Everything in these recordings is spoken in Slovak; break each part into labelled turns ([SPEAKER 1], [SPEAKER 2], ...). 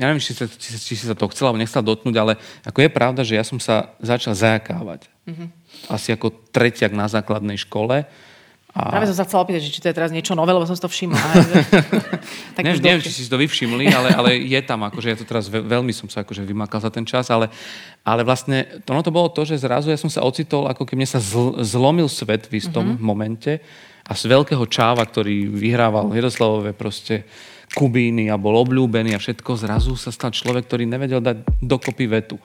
[SPEAKER 1] neviem, či, sa, či, či si sa to chcela alebo nechcela dotknúť, ale ako je pravda, že ja som sa začal zajakávať. Mm-hmm. Asi ako tretiak na základnej škole.
[SPEAKER 2] A... Práve som sa chcela opýtať, či to je teraz niečo nové, lebo som si to všimla.
[SPEAKER 1] tak neviem, neviem, či si to vy všimli, ale, ale je tam, akože ja to teraz veľmi som sa akože vymakal za ten čas, ale, ale vlastne to, no to bolo to, že zrazu ja som sa ocitol, ako keby mne sa zl, zlomil svet v istom mm-hmm. momente a z veľkého čáva, ktorý vyhrával Hiroslavové proste Kubíny a bol obľúbený a všetko, zrazu sa stal človek, ktorý nevedel dať dokopy vetu.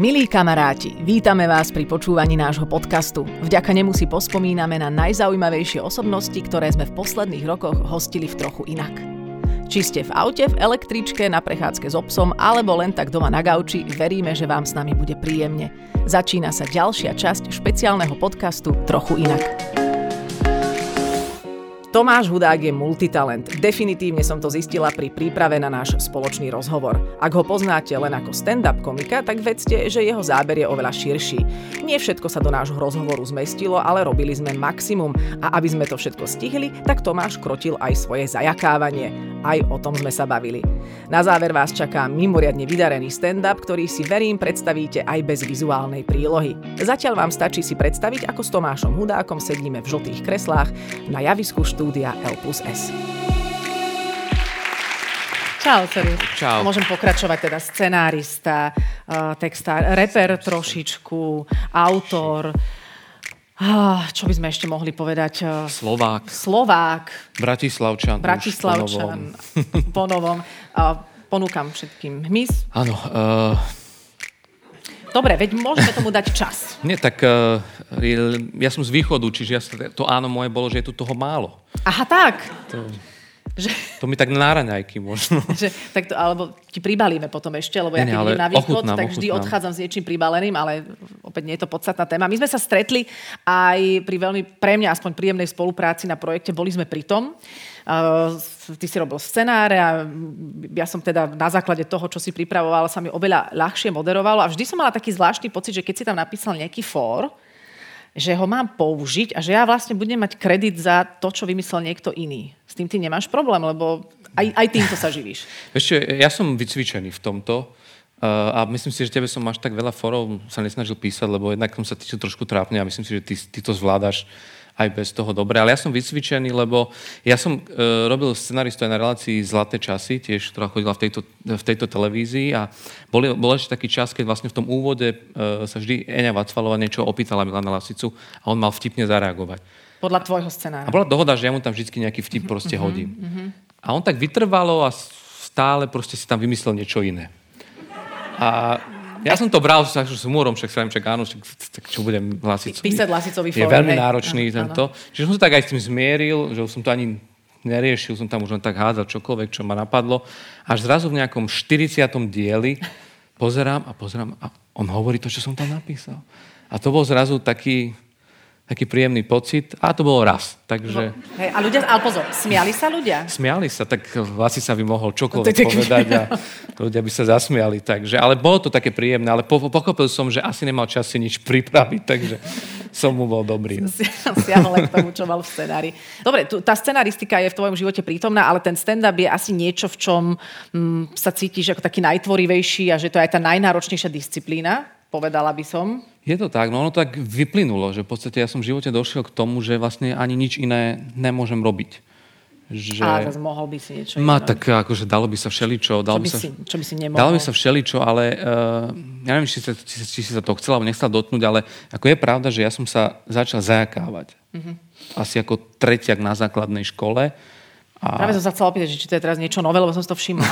[SPEAKER 2] Milí kamaráti, vítame vás pri počúvaní nášho podcastu. Vďaka nemu si pospomíname na najzaujímavejšie osobnosti, ktoré sme v posledných rokoch hostili v trochu inak. Či ste v aute, v električke, na prechádzke s obsom alebo len tak doma na gauči, veríme, že vám s nami bude príjemne. Začína sa ďalšia časť špeciálneho podcastu Trochu inak. Tomáš Hudák je multitalent. Definitívne som to zistila pri príprave na náš spoločný rozhovor. Ak ho poznáte len ako stand-up komika, tak vedzte, že jeho záber je oveľa širší. Nie všetko sa do nášho rozhovoru zmestilo, ale robili sme maximum. A aby sme to všetko stihli, tak Tomáš krotil aj svoje zajakávanie. Aj o tom sme sa bavili. Na záver vás čaká mimoriadne vydarený stand-up, ktorý si verím predstavíte aj bez vizuálnej prílohy. Zatiaľ vám stačí si predstaviť, ako s Tomášom Hudákom sedíme v žltých kreslách na javisku štúdia L plus S. Čau, Ceri.
[SPEAKER 1] Čau.
[SPEAKER 2] Môžem pokračovať teda scenárista, uh, textár, reper trošičku, autor. Uh, čo by sme ešte mohli povedať? Uh,
[SPEAKER 1] Slovák.
[SPEAKER 2] Slovák.
[SPEAKER 1] Bratislavčan.
[SPEAKER 2] Bratislavčan. Po novom. Uh, ponúkam všetkým hmyz.
[SPEAKER 1] Áno. Uh...
[SPEAKER 2] Dobre, veď môžeme tomu dať čas.
[SPEAKER 1] Nie, tak uh, ja som z východu, čiže ja, to áno moje bolo, že je tu toho málo.
[SPEAKER 2] Aha, tak.
[SPEAKER 1] To, že, to mi tak na raňajky možno.
[SPEAKER 2] Že, tak to, alebo ti pribalíme potom ešte, lebo ja keď idem na východ, ochutnám, tak vždy ochutnám. odchádzam s niečím pribaleným, ale opäť nie je to podstatná téma. My sme sa stretli aj pri veľmi, pre mňa aspoň príjemnej spolupráci na projekte Boli sme pri tom. Uh, ty si robil scenáre a ja som teda na základe toho, čo si pripravoval, sa mi oveľa ľahšie moderovalo a vždy som mala taký zvláštny pocit, že keď si tam napísal nejaký fór, že ho mám použiť a že ja vlastne budem mať kredit za to, čo vymyslel niekto iný. S tým ty nemáš problém, lebo aj, aj týmto sa živíš.
[SPEAKER 1] Ešte, ja som vycvičený v tomto uh, a myslím si, že tebe som až tak veľa forov sa nesnažil písať, lebo jednak som sa týčil trošku trápne a myslím si, že ty, ty to zvládaš aj bez toho dobre. Ale ja som vycvičený, lebo ja som e, robil scenaristu aj na relácii Zlaté časy, tiež, ktorá chodila v tejto, v tejto televízii a bol, bol ešte taký čas, keď vlastne v tom úvode e, sa vždy Eňa Vacvalová niečo opýtala Milana Lasicu a on mal vtipne zareagovať.
[SPEAKER 2] Podľa tvojho scenára.
[SPEAKER 1] A bola dohoda, že ja mu tam vždy nejaký vtip mm-hmm, proste hodím. Mm-hmm. A on tak vytrvalo a stále proste si tam vymyslel niečo iné. A ja som to bral s humorom, však sa však áno, však, tak čo budem Lasicovi.
[SPEAKER 2] Písať Lasicový
[SPEAKER 1] Je veľmi náročný tento. Čiže som sa tak aj s tým zmieril, že som to ani neriešil, som tam už len tak hádzal čokoľvek, čo ma napadlo. Až zrazu v nejakom 40. dieli pozerám a pozerám a on hovorí to, čo som tam napísal. A to bol zrazu taký, taký príjemný pocit. A to bolo raz. Takže... No,
[SPEAKER 2] hej, a ľudia, ale pozor, smiali sa ľudia?
[SPEAKER 1] Smiali sa, tak Vasi sa by mohol čokoľvek povedať a ľudia by sa zasmiali. Takže, ale bolo to také príjemné, ale po, pochopil som, že asi nemal čas si nič pripraviť, takže som mu bol dobrý.
[SPEAKER 2] Siahol k tomu, čo mal v scenári. Dobre, tu, tá scenaristika je v tvojom živote prítomná, ale ten stand-up je asi niečo, v čom hm, sa cítiš ako taký najtvorivejší a že to je aj tá najnáročnejšia disciplína, povedala by som.
[SPEAKER 1] Je to tak, no ono tak vyplynulo, že v podstate ja som v živote došiel k tomu, že vlastne ani nič iné nemôžem robiť.
[SPEAKER 2] Že... A zase mohol by si niečo
[SPEAKER 1] Ma, tak akože dalo by sa všeličo. Dalo čo, by, by
[SPEAKER 2] sa, si, čo by si nemohol?
[SPEAKER 1] Dalo by sa všeličo, ale uh, ja neviem, či, sa, či, či si sa to chcela alebo nechcela dotknúť, ale ako je pravda, že ja som sa začal zajakávať. Mm-hmm. Asi ako tretiak na základnej škole.
[SPEAKER 2] A... Práve som sa chcela opýtať, či to je teraz niečo nové, lebo som si to všimla.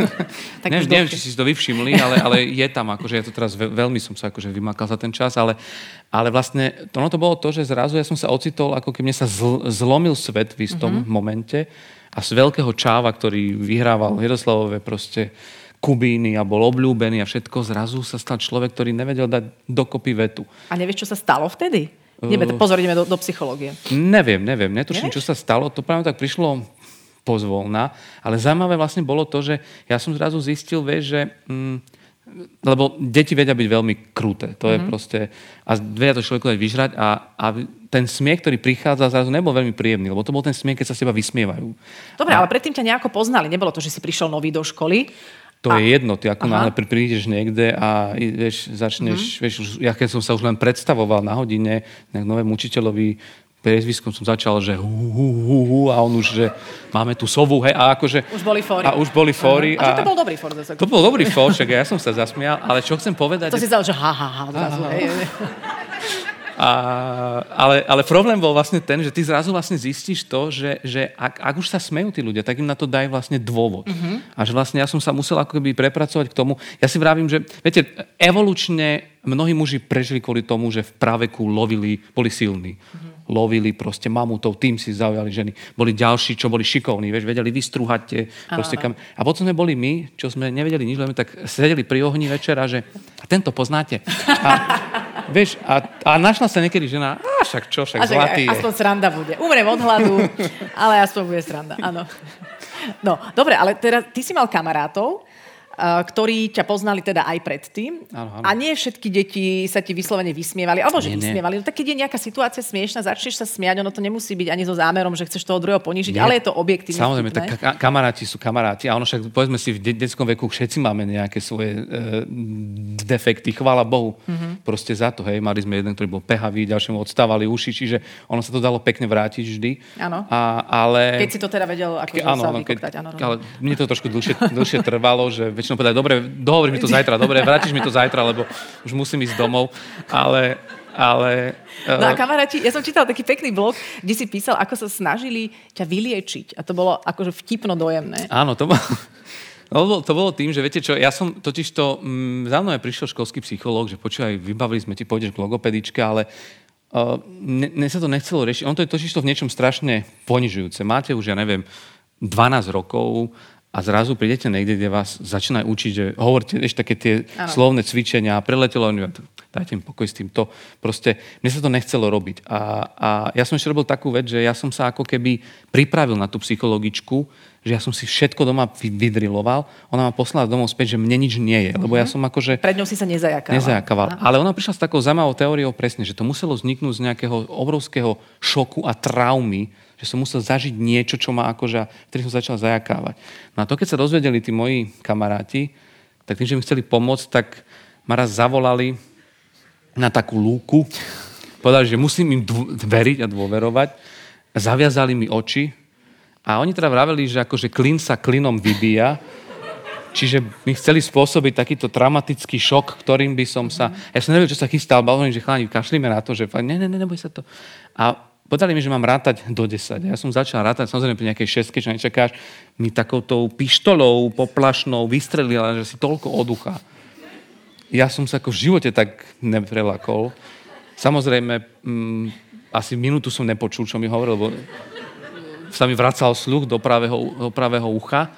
[SPEAKER 1] tak neviem, neviem, či si to vy všimli, ale, ale je tam, akože ja to teraz veľmi som sa akože vymakal za ten čas, ale, ale vlastne to, no to bolo to, že zrazu ja som sa ocitol, ako keby sa zl, zlomil svet v istom mm-hmm. momente a z veľkého čáva, ktorý vyhrával Hiroslavové proste Kubíny a bol obľúbený a všetko, zrazu sa stal človek, ktorý nevedel dať dokopy vetu.
[SPEAKER 2] A nevieš, čo sa stalo vtedy? Ideme, pozor, ideme do, do psychológie.
[SPEAKER 1] Neviem, neviem, netuším, Nevieš? čo sa stalo. To práve tak prišlo pozvolna, ale zaujímavé vlastne bolo to, že ja som zrazu zistil, vieš, že mm, lebo deti vedia byť veľmi kruté. To mm-hmm. je mhm. proste... A vedia to človeku dať vyžrať a, a ten smiech, ktorý prichádza, zrazu nebol veľmi príjemný, lebo to bol ten smiech, keď sa s teba vysmievajú.
[SPEAKER 2] Dobre, a... ale predtým ťa nejako poznali. Nebolo to, že si prišiel nový do školy.
[SPEAKER 1] To a... je jedno, ty ako náhle prídeš niekde a vieš, začneš, mm-hmm. vieš, ja keď som sa už len predstavoval na hodine nejak novému učiteľovi, priezviskom som začal, že hu, hu, hu, hu, a on už, že máme tu sovu, hej, a akože...
[SPEAKER 2] Už boli fóry.
[SPEAKER 1] A už boli fóry.
[SPEAKER 2] Uh-huh. A, a to bol dobrý fór
[SPEAKER 1] zase. To bol dobrý fór, však ja som sa zasmial, ale čo chcem povedať...
[SPEAKER 2] To si zdal, že ha, ha, ha, zrazu, hej.
[SPEAKER 1] A, ale, ale problém bol vlastne ten, že ty zrazu vlastne zistíš to, že, že ak, ak už sa smejú tí ľudia, tak im na to daj vlastne dôvod. Uh-huh. A že vlastne ja som sa musel ako keby prepracovať k tomu. Ja si vravím, že viete, evolučne mnohí muži prežili kvôli tomu, že v praveku lovili, boli silní. Uh-huh lovili proste mamutov, tým si zaujali ženy. Boli ďalší, čo boli šikovní, vieš, vedeli vystrúhať tie proste kam... A potom sme boli my, čo sme nevedeli nič, len tak sedeli pri ohni večera, že a tento poznáte. A, vieš, a, a našla sa niekedy žena, a však čo, však a zlatý
[SPEAKER 2] je. Aspoň sranda bude. Umrem od hladu, ale aspoň bude sranda, áno. No, dobre, ale teraz ty si mal kamarátov, ktorí ťa poznali teda aj predtým. Áno, áno. A nie všetky deti sa ti vyslovene vysmievali, alebo že nie, vysmievali. No tak keď je nejaká situácia smiešna, začneš sa smiať, ono to nemusí byť ani so zámerom, že chceš toho druhého ponížiť, nie. ale je to objektívne.
[SPEAKER 1] Samozrejme, tak ka- kamaráti sú kamaráti. A ono však, povedzme si, v de- detskom veku všetci máme nejaké svoje e, defekty, chvála Bohu. Mm-hmm. Proste za to, hej. Mali sme jeden, ktorý bol pehavý, ďalšiemu odstávali uši, čiže ono sa to dalo pekne vrátiť vždy.
[SPEAKER 2] Áno.
[SPEAKER 1] Ale...
[SPEAKER 2] Keď si to teda vedel, ako Ke, áno, sa keď, áno,
[SPEAKER 1] ale mne to trošku dlhšie, dlhšie trvalo, že väčšinou povedať, dobre, dohovoríš mi to zajtra, dobre, vrátiš mi to zajtra, lebo už musím ísť domov. Ale, ale...
[SPEAKER 2] No a eh, kamaráti, ja som čítal taký pekný blog, kde si písal, ako sa snažili ťa vyliečiť. A to bolo akože vtipno dojemné.
[SPEAKER 1] Áno, to bolo... No, to bolo tým, že viete čo, ja som totiž to, mm, za mnou je prišiel školský psychológ, že počúvaj, vybavili sme ti, pôjdeš k logopedičke, ale uh, ne, ne, sa to nechcelo riešiť. On to je totiž to v niečom strašne ponižujúce. Máte už, ja neviem, 12 rokov a zrazu prídete niekde, kde vás začínajú učiť, že hovorte ešte také tie ano. slovné cvičenia a preletelo, dajte mi pokoj s týmto. Proste, mne sa to nechcelo robiť. A, a ja som ešte robil takú vec, že ja som sa ako keby pripravil na tú psychologičku, že ja som si všetko doma vydriloval, ona ma poslala domov späť, že mne nič nie je, lebo ja mhm. som akože...
[SPEAKER 2] Pred ňou si sa nezajakával.
[SPEAKER 1] Nezajakával. Ale ona prišla s takou zaujímavou teóriou presne, že to muselo vzniknúť z nejakého obrovského šoku a traumy, že som musel zažiť niečo, čo ma akože, vtedy som začal zajakávať. No a to, keď sa dozvedeli tí moji kamaráti, tak tým, že mi chceli pomôcť, tak ma raz zavolali na takú lúku, povedali, že musím im veriť a dôverovať, zaviazali mi oči a oni teda vraveli, že akože klin sa klinom vybíja, Čiže mi chceli spôsobiť takýto traumatický šok, ktorým by som sa... Ja som nevedel, čo sa chystal, hovorím, že chalani, kašlíme na to, že ne, ne, ne, neboj sa to. A Povedali mi, že mám rátať do 10. Ja som začal rátať, samozrejme pri nejakej šestke, čo nečakáš, mi takouto pištolou poplašnou vystrelila, že si toľko oducha. Ja som sa ako v živote tak neprelakol. Samozrejme, mm, asi minútu som nepočul, čo mi hovoril, lebo sa mi vracal sluch do pravého, do pravého ucha.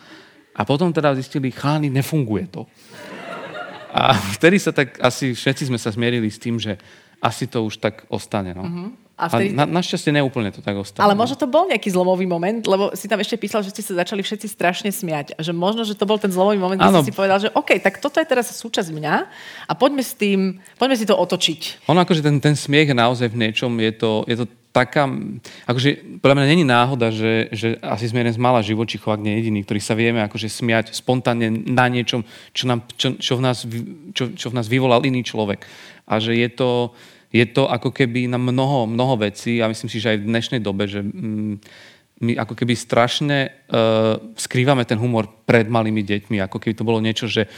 [SPEAKER 1] A potom teda zistili, chány, nefunguje to. A vtedy sa tak asi všetci sme sa zmierili s tým, že asi to už tak ostane. No. Uh-huh. A, vtedy... a na, našťastie neúplne to tak ostalo.
[SPEAKER 2] Ale možno to bol nejaký zlomový moment, lebo si tam ešte písal, že ste sa začali všetci strašne smiať. A že možno, že to bol ten zlomový moment, kde si si povedal, že OK, tak toto je teraz súčasť mňa a poďme s tým, poďme si to otočiť.
[SPEAKER 1] Ono akože ten, ten smiech naozaj v niečom je to, je to taká, akože podľa mňa není náhoda, že, že asi sme jeden z mála živočíchov, ak nie jediný, ktorý sa vieme akože smiať spontánne na niečom, čo, nám, čo, čo, v nás, čo, čo v nás vyvolal iný človek. A že je to, je to ako keby na mnoho, mnoho vecí a myslím si, že aj v dnešnej dobe, že mm, my ako keby strašne uh, skrývame ten humor pred malými deťmi, ako keby to bolo niečo, že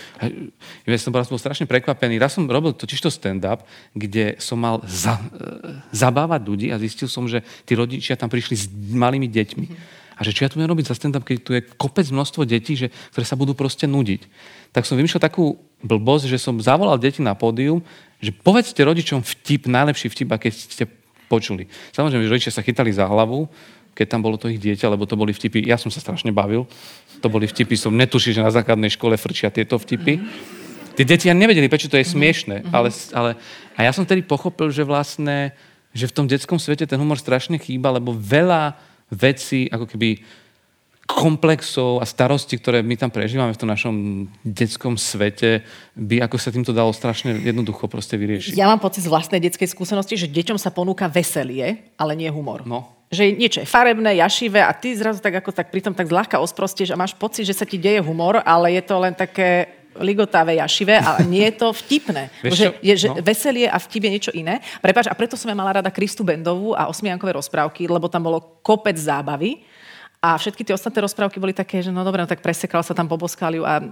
[SPEAKER 1] ja som bol strašne prekvapený. Raz som robil totiž to stand-up, kde som mal za, uh, zabávať ľudí a zistil som, že tí rodičia tam prišli s malými deťmi. A že čo ja tu budem robiť za stand-up, keď tu je kopec množstvo detí, že, ktoré sa budú proste nudiť. Tak som vymýšľal takú blbosť, že som zavolal deti na pódium že povedzte rodičom vtip, najlepší vtip, aké ste počuli. Samozrejme, že rodičia sa chytali za hlavu, keď tam bolo to ich dieťa, lebo to boli vtipy. Ja som sa strašne bavil. To boli vtipy, som netušil, že na základnej škole frčia tieto vtipy. Tie deti ani nevedeli, prečo to je smiešne. Ale, ale, a ja som tedy pochopil, že vlastne, že v tom detskom svete ten humor strašne chýba, lebo veľa vecí, ako keby komplexov a starostí, ktoré my tam prežívame v tom našom detskom svete, by ako sa týmto dalo strašne jednoducho proste vyriešiť.
[SPEAKER 2] Ja mám pocit z vlastnej detskej skúsenosti, že deťom sa ponúka veselie, ale nie humor.
[SPEAKER 1] No.
[SPEAKER 2] Že niečo je farebné, jašivé a ty zrazu tak ako tak pritom tak zľahka osprostieš a máš pocit, že sa ti deje humor, ale je to len také ligotavé, jašivé, ale nie je to vtipné. že, je, že no. veselie a vtip je niečo iné. Prepač, a preto som ja mala rada Kristu Bendovú a osmiankové rozprávky, lebo tam bolo kopec zábavy a všetky tie ostatné rozprávky boli také, že no dobre, no tak presekal sa tam, poboskali a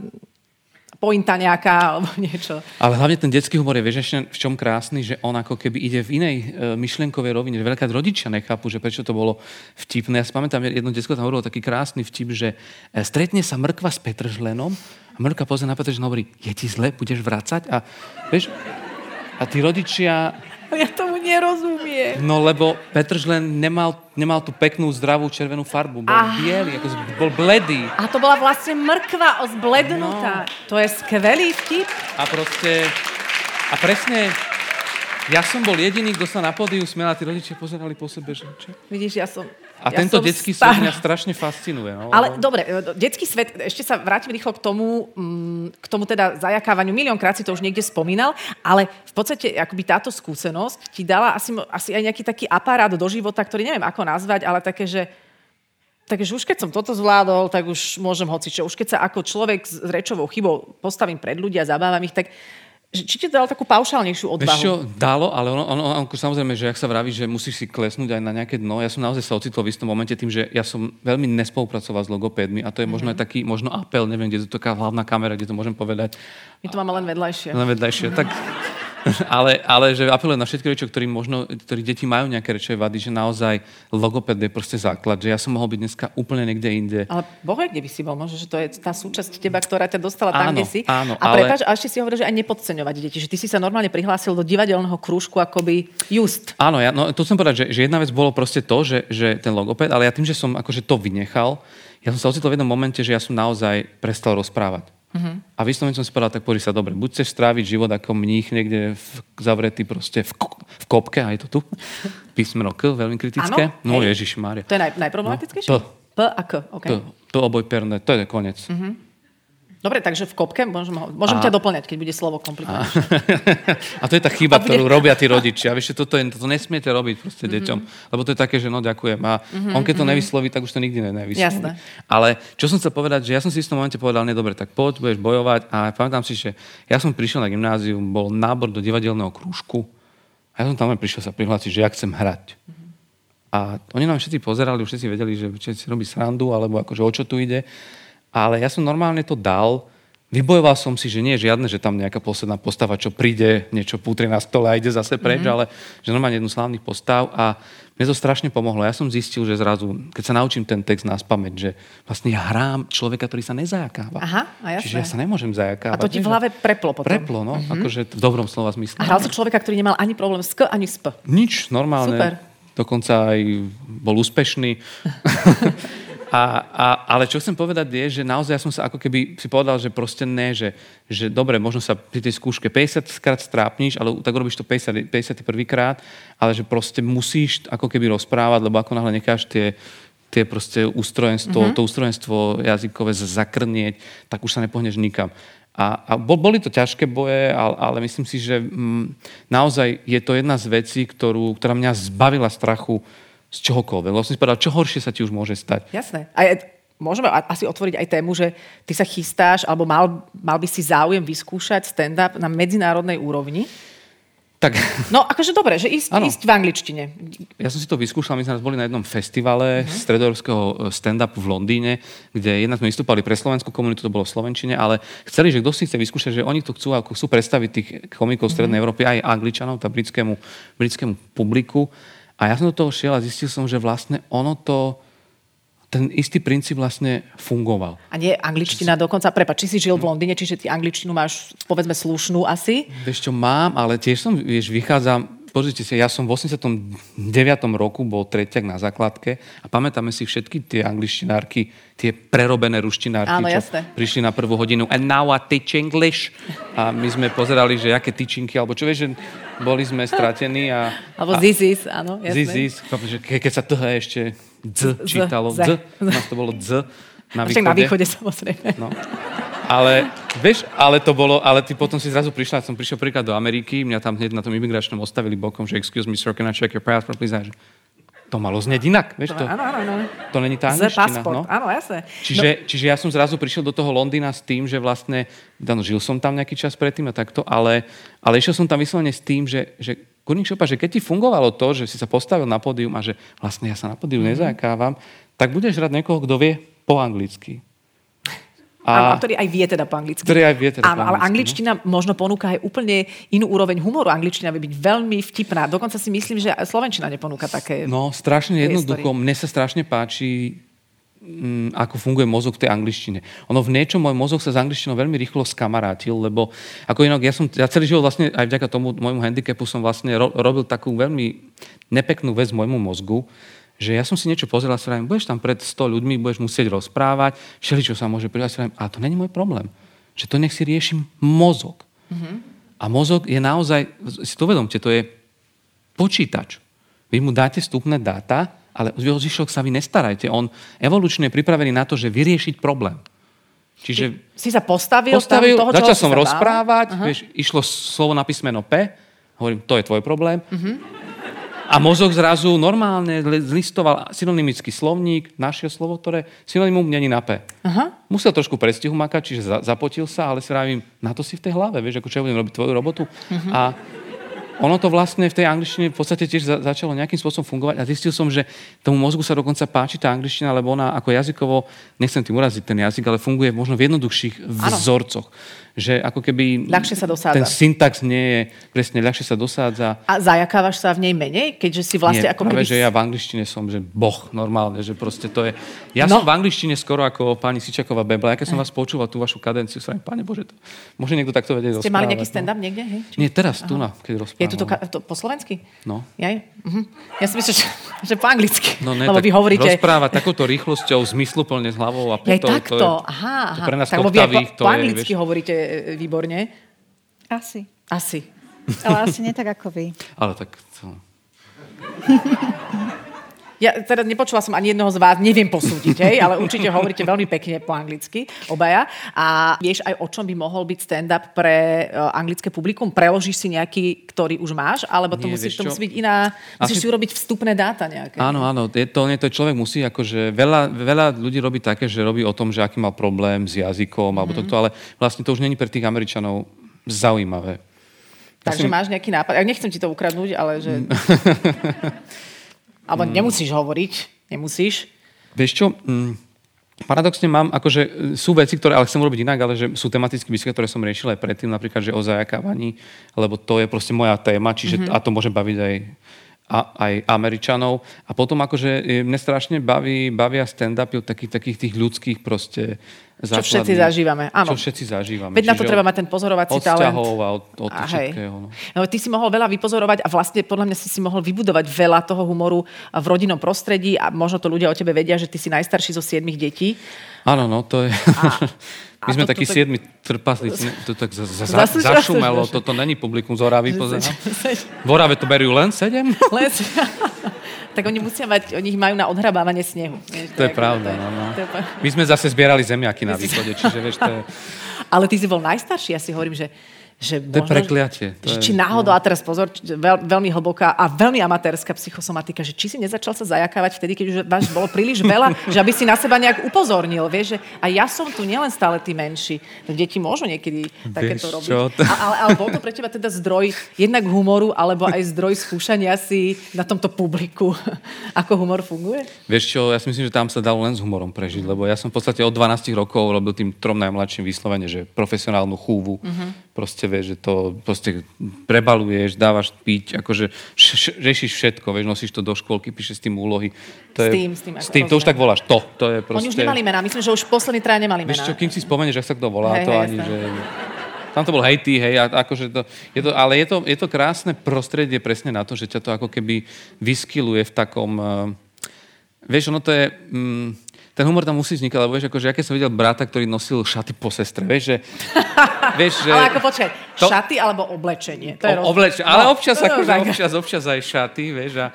[SPEAKER 2] pointa nejaká alebo niečo.
[SPEAKER 1] Ale hlavne ten detský humor je, vieš, v čom krásny, že on ako keby ide v inej e, myšlienkovej rovine, veľká rodičia nechápu, že prečo to bolo vtipné. Ja si pamätám, jedno detsko tam hovorilo taký krásny vtip, že e, stretne sa mrkva s Petržlenom a mrkva pozrie na Petržlen hovorí, je ti zle, budeš vracať? A vieš, a tí rodičia
[SPEAKER 2] ja tomu nerozumiem.
[SPEAKER 1] No lebo Petržlen nemal, nemal tú peknú, zdravú červenú farbu. Bol Aha. biely, ako bol bledý.
[SPEAKER 2] A to bola vlastne mrkva ozblednutá. No. To je skvelý vtip.
[SPEAKER 1] A proste... A presne ja som bol jediný, kto sa na pódiu smiel a tí rodičia pozerali po sebe, že čo?
[SPEAKER 2] Vidíš, ja som...
[SPEAKER 1] A ja tento detský svet mňa strašne fascinuje. No?
[SPEAKER 2] Ale dobre, e, detský svet, ešte sa vrátim rýchlo k tomu, mm, k tomu teda zajakávaniu. Miliónkrát si to už niekde spomínal, ale v podstate akoby táto skúsenosť ti dala asi, asi aj nejaký taký aparát do života, ktorý neviem ako nazvať, ale také, že Takže už keď som toto zvládol, tak už môžem hocičo. Už keď sa ako človek s rečovou chybou postavím pred ľudia, zabávam ich, tak či ti dal takú paušálnejšiu odvahu?
[SPEAKER 1] Vieš čo, dalo, ale ono, ono, ono, samozrejme, že ak sa vraví, že musíš si klesnúť aj na nejaké dno, ja som naozaj sa ocitol v istom momente tým, že ja som veľmi nespolupracoval s logopédmi a to je možno mm-hmm. aj taký možno apel, neviem, kde je to taká hlavná kamera, kde to môžem povedať.
[SPEAKER 2] My to máme len vedľajšie.
[SPEAKER 1] Len vedľajšie. tak ale, ale že apelujem na všetky rodičov, ktorí možno, ktorí deti majú nejaké rečové vady, že naozaj logoped je proste základ, že ja som mohol byť dneska úplne niekde inde.
[SPEAKER 2] Ale bohe, kde by si bol? Možno, že to je tá súčasť teba, ktorá ťa dostala tam,
[SPEAKER 1] áno,
[SPEAKER 2] kde si.
[SPEAKER 1] Áno,
[SPEAKER 2] a ale... a ešte si hovoril, že aj nepodceňovať deti, že ty si sa normálne prihlásil do divadelného krúžku akoby just.
[SPEAKER 1] Áno, ja, no, to chcem povedať, že, že jedna vec bolo proste to, že, že ten logoped, ale ja tým, že som akože to vynechal, ja som sa ocitol v jednom momente, že ja som naozaj prestal rozprávať. Uh-huh. A vyslovene som si povedal, tak sa, dobre, buď chceš stráviť život ako mních niekde v, zavretý proste v, v kopke, aj to tu, písmeno K, veľmi kritické. Ano? No Ježiš Mária.
[SPEAKER 2] To je naj, najproblematickejšie?
[SPEAKER 1] No,
[SPEAKER 2] P a K, OK.
[SPEAKER 1] P, P oboj perné, to je koniec. Uh-huh.
[SPEAKER 2] Dobre, takže v kopke môžem, môžem a... ťa doplňať, keď bude slovo komplikované.
[SPEAKER 1] A... a to je tá chyba, ktorú robia tí rodičia. Vieš, toto, je, toto nesmiete robiť proste mm-hmm. deťom, lebo to je také, že no ďakujem. A mm-hmm, on keď to mm-hmm. nevysloví, tak už to nikdy nevysloví.
[SPEAKER 2] Jasné.
[SPEAKER 1] Ale čo som chcel povedať, že ja som si v tom momente povedal, nie, dobre, tak poď, budeš bojovať. A pamätám si, že ja som prišiel na gymnázium, bol nábor do divadelného krúžku a ja som tam len prišiel sa prihlásiť, že ja chcem hrať. Mm-hmm. A oni nám všetci pozerali, už všetci vedeli, že si robí srandu, alebo akože o čo tu ide. Ale ja som normálne to dal, vybojoval som si, že nie je žiadne, že tam nejaká posledná postava, čo príde, niečo pútri na stole a ide zase preč, mm-hmm. ale že normálne jednu slávnych postav a mne to strašne pomohlo. Ja som zistil, že zrazu, keď sa naučím ten text na spameť, že vlastne ja hrám človeka, ktorý sa nezajakáva.
[SPEAKER 2] Aha, a jasné.
[SPEAKER 1] Čiže ja sa nemôžem zajakávať.
[SPEAKER 2] A to ti v hlave preplo potom.
[SPEAKER 1] Preplo, no, mm-hmm. akože v dobrom slova zmysle.
[SPEAKER 2] A hral si človeka, ktorý nemal ani problém s K, ani s P.
[SPEAKER 1] Nič, normálne.
[SPEAKER 2] Super.
[SPEAKER 1] Dokonca aj bol úspešný. A, a, ale čo chcem povedať je, že naozaj som sa ako keby si povedal, že proste ne, že, že dobre, možno sa pri tej skúške 50 krát strápniš, ale tak robíš to 50, 51 krát, ale že proste musíš ako keby rozprávať, lebo ako náhle necháš tie, tie proste ústrojenstvo, mm-hmm. to ústrojenstvo jazykové zakrnieť, tak už sa nepohneš nikam. A, a boli to ťažké boje, ale, ale myslím si, že m, mm, naozaj je to jedna z vecí, ktorú, ktorá mňa zbavila strachu z čohokoľvek. Lebo som si povedal, čo horšie sa ti už môže stať.
[SPEAKER 2] Jasné. A môžeme asi otvoriť aj tému, že ty sa chystáš, alebo mal, mal by si záujem vyskúšať stand-up na medzinárodnej úrovni.
[SPEAKER 1] Tak...
[SPEAKER 2] No, akože dobre, že ísť, ísť v angličtine.
[SPEAKER 1] Ja som si to vyskúšal, my sme boli na jednom festivale uh-huh. stredoeurópskeho e, stand-upu v Londýne, kde jednak sme vystúpali pre slovenskú komunitu, to bolo v Slovenčine, ale chceli, že kto si chce vyskúšať, že oni to chcú, ako chcú predstaviť tých komikov uh-huh. Strednej Európy, aj Angličanov, tá britskému, britskému publiku. A ja som do toho šiel a zistil som, že vlastne ono to, ten istý princíp vlastne fungoval.
[SPEAKER 2] A nie angličtina dokonca, prepač, či si žil v Londýne, čiže ty angličtinu máš, povedzme, slušnú asi?
[SPEAKER 1] Vieš čo, mám, ale tiež som, vieš, vychádzam, pozrite si, ja som v 89. roku bol tretiak na základke a pamätáme si všetky tie angličtinárky, tie prerobené ruštinárky,
[SPEAKER 2] Áno,
[SPEAKER 1] čo
[SPEAKER 2] jasne.
[SPEAKER 1] prišli na prvú hodinu and now I teach English a my sme pozerali, že aké tyčinky, alebo čo vieš, že boli sme stratení. A,
[SPEAKER 2] Alebo zizis, áno,
[SPEAKER 1] jasné. Zizis, ke, keď sa toho ešte dz čítalo,
[SPEAKER 2] Z.
[SPEAKER 1] dz, u nás to bolo dz na
[SPEAKER 2] Však
[SPEAKER 1] východe.
[SPEAKER 2] na východe samozrejme.
[SPEAKER 1] No. Ale, vieš, ale to bolo, ale ty potom si zrazu prišla, som prišiel príklad do Ameriky, mňa tam hneď na tom imigračnom ostavili bokom, že excuse me, sir, can I check your passport, please? Že to malo znieť inak, vieš to?
[SPEAKER 2] Áno, áno, áno.
[SPEAKER 1] To není tá angličtina, no.
[SPEAKER 2] áno, jasné.
[SPEAKER 1] Čiže, no. čiže ja som zrazu prišiel do toho Londýna s tým, že vlastne, no, žil som tam nejaký čas predtým a takto, ale, ale išiel som tam vyslovene s tým, že, že kurník šopa, že keď ti fungovalo to, že si sa postavil na pódium a že vlastne ja sa na pódium
[SPEAKER 2] Mhm.
[SPEAKER 1] mm-hmm. nezajákávam, tak budeš rád niekoho, kto vie po anglicky.
[SPEAKER 2] Áno, a ktorý aj vie teda po anglicky.
[SPEAKER 1] Ktorý aj vie teda
[SPEAKER 2] Áno,
[SPEAKER 1] po
[SPEAKER 2] ale
[SPEAKER 1] anglicky,
[SPEAKER 2] angličtina možno ponúka aj úplne inú úroveň humoru. Angličtina vie byť veľmi vtipná. Dokonca si myslím, že slovenčina neponúka také...
[SPEAKER 1] No, strašne jednoducho. Mne sa strašne páči, mm, ako funguje mozog v tej angličtine. Ono v niečom môj mozog sa s angličtinou veľmi rýchlo skamarátil, lebo ako inak, ja som ja celý život vlastne aj vďaka tomu môjmu handicapu som vlastne ro, robil takú veľmi nepeknú vec môjmu mozgu, že ja som si niečo pozeral a si hovorím, budeš tam pred 100 ľuďmi, budeš musieť rozprávať, čo sa môže pridať, a to není môj problém. Že to nech si riešim mozog. Mm-hmm. A mozog je naozaj, si to uvedomte, to je počítač. Vy mu dáte vstupné dáta, ale o zvyšok sa vy nestarajte. On evolučne je pripravený na to, že vyriešiť problém. Čiže
[SPEAKER 2] Si sa postavil,
[SPEAKER 1] postavil,
[SPEAKER 2] tam toho,
[SPEAKER 1] začal som rozprávať, vieš, išlo slovo na písmeno P, hovorím, to je tvoj problém. A mozog zrazu normálne li- zlistoval synonymický slovník, našiel slovo, ktoré synonymum není na P.
[SPEAKER 2] Aha.
[SPEAKER 1] Musel trošku prestihu makať, čiže za, zapotil sa, ale si vravím, na to si v tej hlave, vieš, ako čo budem robiť tvoju robotu. A ono to vlastne v tej angličtine v podstate tiež za, začalo nejakým spôsobom fungovať a zistil som, že tomu mozgu sa dokonca páči tá angličtina, lebo ona ako jazykovo, nechcem tým uraziť ten jazyk, ale funguje možno v jednoduchších vzorcoch. Že ako keby
[SPEAKER 2] Ľahšie sa dosádza.
[SPEAKER 1] ten syntax nie je, presne, ľahšie sa dosádza.
[SPEAKER 2] A zajakávaš sa v nej menej, keďže si vlastne
[SPEAKER 1] Nie,
[SPEAKER 2] ako
[SPEAKER 1] práve,
[SPEAKER 2] keby...
[SPEAKER 1] že ja v angličtine som, že boh, normálne, že proste to je... Ja
[SPEAKER 2] No.
[SPEAKER 1] som v angličtine skoro ako pani Sičaková Bebla. Ja keď som vás počúval, tú vašu kadenciu, sa Pane Bože, to, môže niekto takto vedieť
[SPEAKER 2] Ste mali nejaký
[SPEAKER 1] no.
[SPEAKER 2] stand-up niekde? Hej? Či-
[SPEAKER 1] Nie, teraz, tu na, keď rozprávam.
[SPEAKER 2] Je to, to, ka- to po slovensky?
[SPEAKER 1] No.
[SPEAKER 2] Ja, uh-huh. ja si myslím, že, že po anglicky.
[SPEAKER 1] No ne,
[SPEAKER 2] Lebo
[SPEAKER 1] tak
[SPEAKER 2] vy hovoríte...
[SPEAKER 1] rozprávať takouto rýchlosťou, zmysluplne s hlavou a
[SPEAKER 2] Ja aj
[SPEAKER 1] petou,
[SPEAKER 2] takto.
[SPEAKER 1] to je,
[SPEAKER 2] aha, aha.
[SPEAKER 1] to pre nás
[SPEAKER 2] tak,
[SPEAKER 1] koktavých,
[SPEAKER 2] po,
[SPEAKER 1] to
[SPEAKER 2] po
[SPEAKER 1] je,
[SPEAKER 2] anglicky
[SPEAKER 1] vieš-
[SPEAKER 2] hovoríte e, výborne.
[SPEAKER 3] Asi.
[SPEAKER 2] Asi.
[SPEAKER 3] Ale asi nie tak ako vy.
[SPEAKER 1] Ale tak to...
[SPEAKER 2] Ja teda nepočula som ani jednoho z vás, neviem posúdiť, hej, ale určite hovoríte veľmi pekne po anglicky, obaja. A vieš aj, o čom by mohol byť stand-up pre uh, anglické publikum? Preložíš si nejaký, ktorý už máš? Alebo to,
[SPEAKER 1] Nie,
[SPEAKER 2] musí,
[SPEAKER 1] vieš
[SPEAKER 2] to musí byť iná... Musíš
[SPEAKER 1] Asi-
[SPEAKER 2] si urobiť vstupné dáta nejaké.
[SPEAKER 1] Áno, áno, je to, to človek musí, akože veľa, veľa ľudí robí také, že robí o tom, že aký mal problém s jazykom, alebo toto, ale vlastne to už není pre tých Američanov zaujímavé.
[SPEAKER 2] Takže máš nejaký nápad. Ja nechcem ti to ukradnúť, ale že... Alebo
[SPEAKER 1] Mm.
[SPEAKER 2] nemusíš hovoriť. Nemusíš.
[SPEAKER 1] Vieš čo, mm, paradoxne mám, akože e, sú veci, ktoré ale chcem urobiť inak, ale že sú tematické výsky, ktoré som riešil aj predtým, napríklad, že o zajakávaní, lebo to je proste moja téma, čiže mm-hmm. a to môže baviť aj, a, aj Američanov. A potom akože e, mne strašne baví, bavia stand-upy od takých, takých tých ľudských proste
[SPEAKER 2] Čo všetci zažívame. Áno.
[SPEAKER 1] Čo všetci zažívame.
[SPEAKER 2] Veď na to treba mať ten pozorovací
[SPEAKER 1] od
[SPEAKER 2] talent.
[SPEAKER 1] a od, od
[SPEAKER 2] A
[SPEAKER 1] všetkého. No.
[SPEAKER 2] No, ty si mohol veľa vypozorovať a vlastne podľa mňa si si mohol vybudovať veľa toho humoru v rodinnom prostredí a možno to ľudia o tebe vedia, že ty si najstarší zo siedmých detí.
[SPEAKER 1] Áno, no, to je...
[SPEAKER 2] a
[SPEAKER 1] My sme
[SPEAKER 2] to-
[SPEAKER 1] takí
[SPEAKER 2] to-
[SPEAKER 1] siedmi trpaslíci, to tak za, za, za, zašumelo, toto není publikum z Oravy, pozerám. V Orave to berú len sedem?
[SPEAKER 2] Les. tak oni musia mať, oni ich majú na odhrabávanie snehu. Vieš,
[SPEAKER 1] To je
[SPEAKER 2] ako-
[SPEAKER 1] pravda,
[SPEAKER 2] to
[SPEAKER 1] no, no.
[SPEAKER 2] to
[SPEAKER 1] My sme zase zbierali zemiaky na východe, čiže vieš, to je,
[SPEAKER 2] Ale ty si bol najstarší, ja si hovorím, že že
[SPEAKER 1] to je
[SPEAKER 2] možno,
[SPEAKER 1] prekliatie. To
[SPEAKER 2] že
[SPEAKER 1] je,
[SPEAKER 2] či náhodou, a teraz pozor, veľ, veľmi hlboká a veľmi amatérska psychosomatika, že či si nezačal sa zajakávať vtedy, keď už vás bolo príliš veľa, že aby si na seba nejak upozornil, vieš, že a ja som tu nielen stále tí menší. Tak deti môžu niekedy takéto robiť.
[SPEAKER 1] čo?
[SPEAKER 2] A, ale, ale bol to pre teba teda zdroj jednak humoru, alebo aj zdroj skúšania si na tomto publiku, ako humor funguje?
[SPEAKER 1] Vieš čo, ja si myslím, že tam sa dalo len s humorom prežiť, lebo ja som v podstate od 12 rokov robil tým trom najmladším vyslovene, že profesionálnu chúvu. Proste vieš, že to proste prebaluješ, dávaš piť, akože riešiš všetko, vieš, nosíš to do škôlky, píšeš s tým úlohy. To
[SPEAKER 2] S
[SPEAKER 1] je,
[SPEAKER 2] tým, s tým,
[SPEAKER 1] s tým to už tak voláš, to. To je proste...
[SPEAKER 2] Oni už nemali mená, myslím, že už poslední traja nemali mená.
[SPEAKER 1] Vieš čo, kým si spomenieš, ak sa kto volá,
[SPEAKER 2] Hej,
[SPEAKER 1] to
[SPEAKER 2] hej,
[SPEAKER 1] ani,
[SPEAKER 2] jasné.
[SPEAKER 1] že... Tam to bol hej, a akože to, je to, ale je to, je to krásne prostredie presne na to, že ťa to ako keby vyskyluje v takom... Uh, vieš, ono to je... Mm, ten humor tam musí vznikať, lebo vieš, akože ja keď som videl brata, ktorý nosil šaty po sestre, vieš, že... vieš, že
[SPEAKER 2] Ale ako počkaj, to... šaty alebo oblečenie? To je
[SPEAKER 1] o, oblečenie, ale
[SPEAKER 2] no,
[SPEAKER 1] občas,
[SPEAKER 2] no,
[SPEAKER 1] akože, občas, občas aj šaty, vieš, a,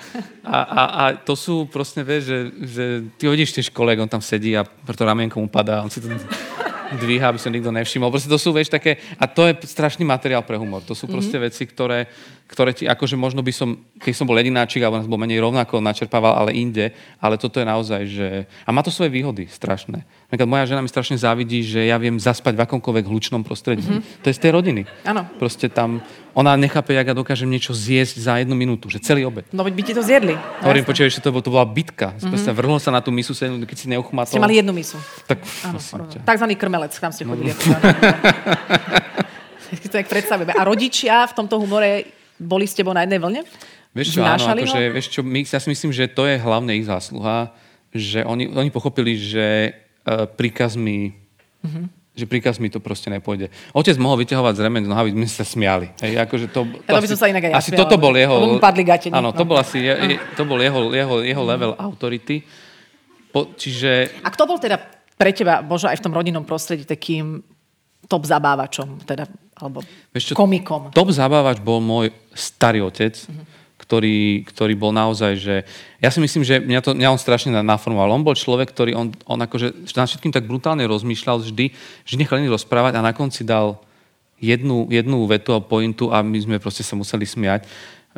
[SPEAKER 1] a, a, a to sú proste, vieš, že, že ty hodíš tiež koleg, on tam sedí a preto ramienko mu padá, on si to dvíha, aby sa nikto nevšimol. Proste to sú, vieš, také, a to je strašný materiál pre humor. To sú proste mm-hmm. veci, ktoré, ktoré ti, akože možno by som, keď som bol jedináčik, alebo nás bol menej rovnako načerpával, ale inde, ale toto je naozaj, že... A má to svoje výhody, strašné. Napríklad moja žena mi strašne závidí, že ja viem zaspať v akomkoľvek hlučnom prostredí. Mm-hmm. To je z tej rodiny.
[SPEAKER 2] Áno.
[SPEAKER 1] Proste tam, ona nechápe, jak ja dokážem niečo zjesť za jednu minútu, že celý obed.
[SPEAKER 2] No veď by ti to zjedli. No,
[SPEAKER 1] Hovorím, počuješ, že to, bol- to bola bitka. Mm-hmm. sa vrhol sa na tú misu, keď si neuchmatol.
[SPEAKER 2] Ste mali jednu misu.
[SPEAKER 1] Tak,
[SPEAKER 2] Áno, takzvaný krmelec, tam ste
[SPEAKER 1] No.
[SPEAKER 2] chodili. Keď to tak predstavíme. A rodičia v tomto humore boli s tebou na jednej vlne?
[SPEAKER 1] Vieš čo, áno, akože,
[SPEAKER 2] ho?
[SPEAKER 1] vieš čo, my, ja si myslím, že to je hlavne ich zásluha, že oni, oni pochopili, že uh, príkazmi
[SPEAKER 2] Mhm.
[SPEAKER 1] že príkazmi to proste nepôjde. Otec mohol vyťahovať z remen z nohaví, my sme sa smiali. Hej, akože to, to,
[SPEAKER 2] Ja to by som sa inak aj ja
[SPEAKER 1] asi
[SPEAKER 2] smiala,
[SPEAKER 1] toto bol jeho...
[SPEAKER 2] padli gate,
[SPEAKER 1] Áno, to
[SPEAKER 2] no.
[SPEAKER 1] bol asi je, je, to bol jeho, jeho, jeho level autority. Po, čiže
[SPEAKER 2] A kto bol teda pre teba, možno aj v tom rodinnom prostredí, takým top zabávačom, teda, alebo
[SPEAKER 1] Vieš čo,
[SPEAKER 2] komikom?
[SPEAKER 1] Top zabávač bol môj starý otec, ktorý, ktorý bol naozaj, že... Ja si myslím, že mňa, to, mňa on strašne na- naformoval. On bol človek, ktorý on, on akože nad všetkým tak brutálne rozmýšľal vždy, že nechal iných rozprávať a na konci dal jednu, jednu vetu a pointu a my sme proste sa museli smiať.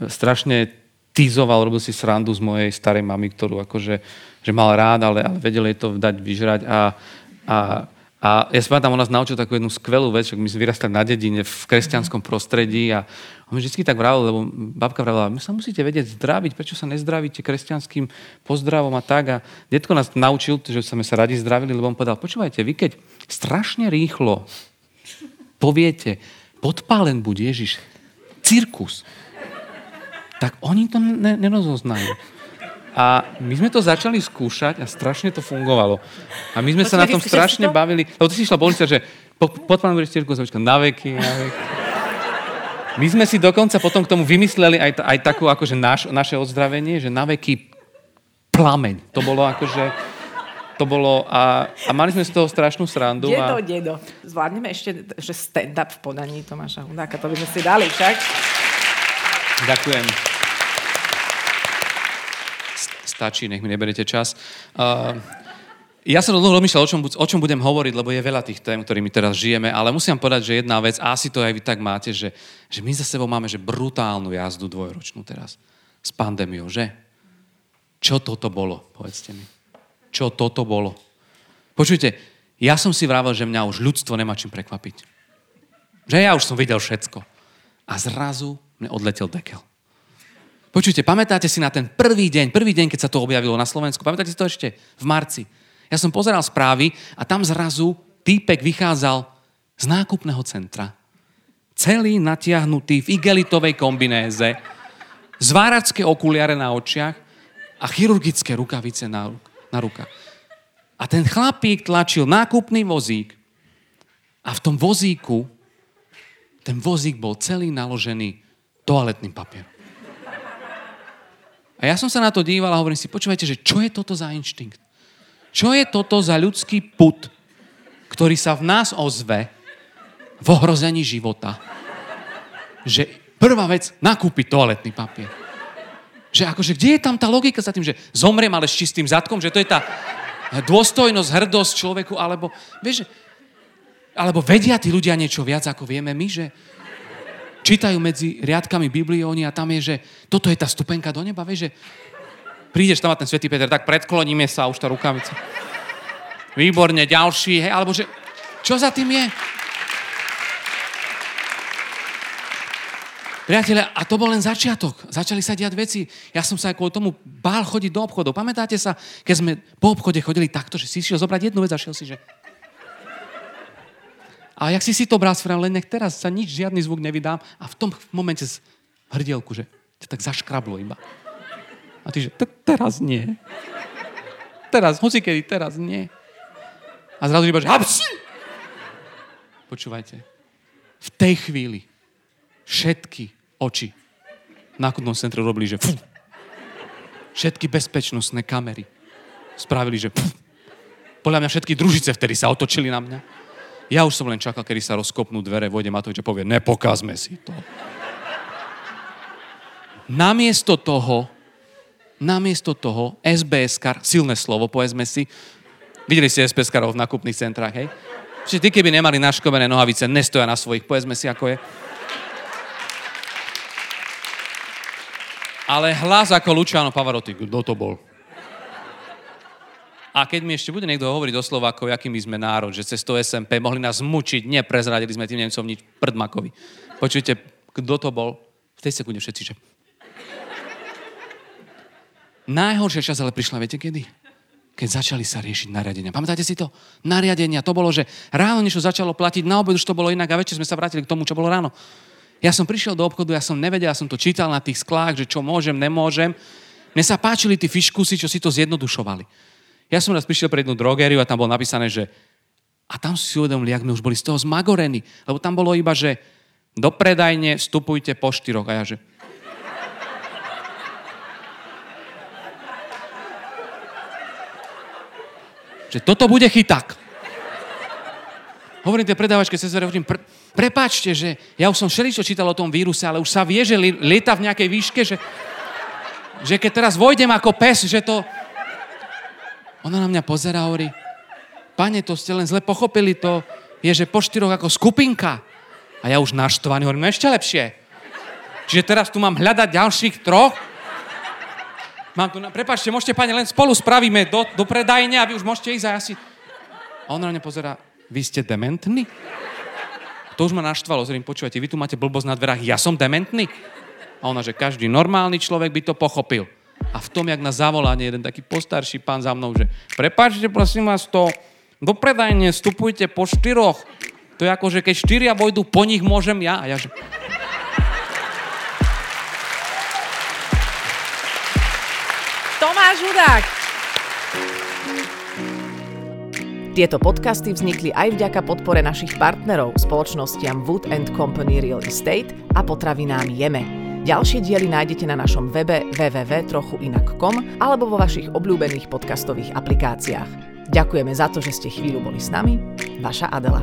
[SPEAKER 1] Strašne týzoval, robil si srandu z mojej starej mamy, ktorú akože že mal rád, ale, ale vedel jej to dať vyžrať a, a a ja si pamätám, on nás naučil takú jednu skvelú vec, že my sme vyrastali na dedine v kresťanskom prostredí a on mi vždy tak vravil, lebo babka vravila, my sa musíte vedieť zdraviť, prečo sa nezdravíte kresťanským pozdravom a tak. A detko nás naučil, že sme sa radi zdravili, lebo on povedal, počúvajte, vy keď strašne rýchlo poviete, podpálen buď Ježiš, cirkus, tak oni to ne- nerozoznajú. A my sme to začali skúšať a strašne to fungovalo. A my sme sa na tom strašne
[SPEAKER 2] to?
[SPEAKER 1] bavili. Lebo ty si išla policia, že po, pod pánom budeš cirkus, na veky, na veky. My sme si dokonca potom k tomu vymysleli aj, aj takú akože naš, naše ozdravenie, že na veky plameň. To bolo akože... To bolo... A, a mali sme z toho strašnú srandu.
[SPEAKER 2] Dedo,
[SPEAKER 1] A,
[SPEAKER 2] dedo. Zvládneme ešte, že stand-up v podaní Tomáša Hudáka, to by sme si dali však.
[SPEAKER 1] ďakujem. Stačí, nech mi neberete čas. Uh, ja som dlho rozmýšľal, o čom, o čom budem hovoriť, lebo je veľa tých tém, ktorými teraz žijeme, ale musím povedať, že jedna vec, a asi to aj vy tak máte, že, že my za sebou máme že brutálnu jazdu dvojročnú teraz. S pandémiou, že? Čo toto bolo, povedzte mi. Čo toto bolo? Počujte, ja som si vravel, že mňa už ľudstvo nemá čím prekvapiť. Že ja už som videl všetko. A zrazu mne odletel dekel. Počujte, pamätáte si na ten prvý deň, prvý deň, keď sa to objavilo na Slovensku? Pamätáte si to ešte? V marci. Ja som pozeral správy a tam zrazu týpek vychádzal z nákupného centra. Celý natiahnutý v igelitovej kombinéze, zváračské okuliare na očiach a chirurgické rukavice na, na rukách. A ten chlapík tlačil nákupný vozík a v tom vozíku, ten vozík bol celý naložený toaletným papierom. A ja som sa na to díval a hovorím si, počúvajte, že čo je toto za inštinkt? Čo je toto za ľudský put, ktorý sa v nás ozve v ohrození života? Že prvá vec, nakúpiť toaletný papier. Že akože, kde je tam tá logika za tým, že zomriem, ale s čistým zadkom, že to je tá dôstojnosť, hrdosť človeku, alebo, vieš, alebo vedia tí ľudia niečo viac, ako vieme my, že čítajú medzi riadkami Biblióny a tam je, že toto je tá stupenka do neba, vieš, že prídeš tam a ten svätý Peter, tak predkloníme sa už tá rukavica. Výborne, ďalší, hej, alebo že, čo za tým je? Priatelia, a to bol len začiatok. Začali sa diať veci. Ja som sa aj kvôli tomu bál chodiť do obchodov. Pamätáte sa, keď sme po obchode chodili takto, že si šiel zobrať jednu vec a šiel si, že... A jak si si to sfrám, len nech teraz sa nič, žiadny zvuk nevydám a v tom momente z hrdielku, že ťa tak zaškrablo iba. A ty, že "T- teraz nie. Teraz, hoci kedy, teraz nie. A zrazu iba, že hapsi! Počúvajte. V tej chvíli všetky oči v nákupnom centre robili, že fú. Všetky bezpečnostné kamery spravili, že fú. Podľa mňa všetky družice vtedy sa otočili na mňa. Ja už som len čakal, kedy sa rozkopnú dvere, vojde Matovič a povie, nepokazme si to. Namiesto toho, namiesto toho, SBS-kar, silné slovo, povedzme si, videli ste SBS-karov v nakupných centrách, hej? Čiže tí, keby nemali naškovené nohavice, nestoja na svojich, povedzme si, ako je. Ale hlas ako Luciano Pavarotti, kto to bol? A keď mi ešte bude niekto hovoriť o Slovákov, aký my sme národ, že cez to SMP mohli nás mučiť, neprezradili sme tým Nemcom nič prdmakovi. Počujte, kto to bol? V tej sekunde všetci, že... Najhoršia časť ale prišla, viete kedy? Keď začali sa riešiť nariadenia. Pamätáte si to? Nariadenia. To bolo, že ráno niečo začalo platiť, na obed už to bolo inak a večer sme sa vrátili k tomu, čo bolo ráno. Ja som prišiel do obchodu, ja som nevedel, ja som to čítal na tých sklách, že čo môžem, nemôžem. Mne sa páčili tí fiškusy, čo si to zjednodušovali. Ja som raz prišiel pre jednu drogériu a tam bolo napísané, že a tam si uvedomili, jak my už boli z toho zmagorení. Lebo tam bolo iba, že do predajne vstupujte po štyroch. A ja, že že toto bude chyták. Hovorím tej predávačke cez dvere, hovorím, pre, prepáčte, že ja už som všeličo čítal o tom víruse, ale už sa vie, že li, lieta v nejakej výške, že, že keď teraz vojdem ako pes, že to... Ona na mňa pozera a hovorí, pane, to ste len zle pochopili, to je, že po štyroch ako skupinka. A ja už naštvaný hovorím, no ešte lepšie. Čiže teraz tu mám hľadať ďalších troch, Mám tu, na... prepačte, môžete, pani, len spolu spravíme do, do predajne a vy už môžete ísť a ja si... A on na mňa pozera, vy ste dementní? To už ma naštvalo, zrejme, počúvate, vy tu máte blbosť na dverách, ja som dementný? A ona, že každý normálny človek by to pochopil. A v tom, jak na zavolanie jeden taký postarší pán za mnou, že prepáčte, prosím vás, to do predajne vstupujte po štyroch. To je ako, že keď štyria vojdu, po nich môžem ja. A ja, že...
[SPEAKER 2] Tomáš Hudák. Tieto podcasty vznikli aj vďaka podpore našich partnerov, spoločnostiam Wood Company Real Estate a potravinám Jeme. Ďalšie diely nájdete na našom webe www.trochuinak.com alebo vo vašich obľúbených podcastových aplikáciách. Ďakujeme za to, že ste chvíľu boli s nami. Vaša Adela.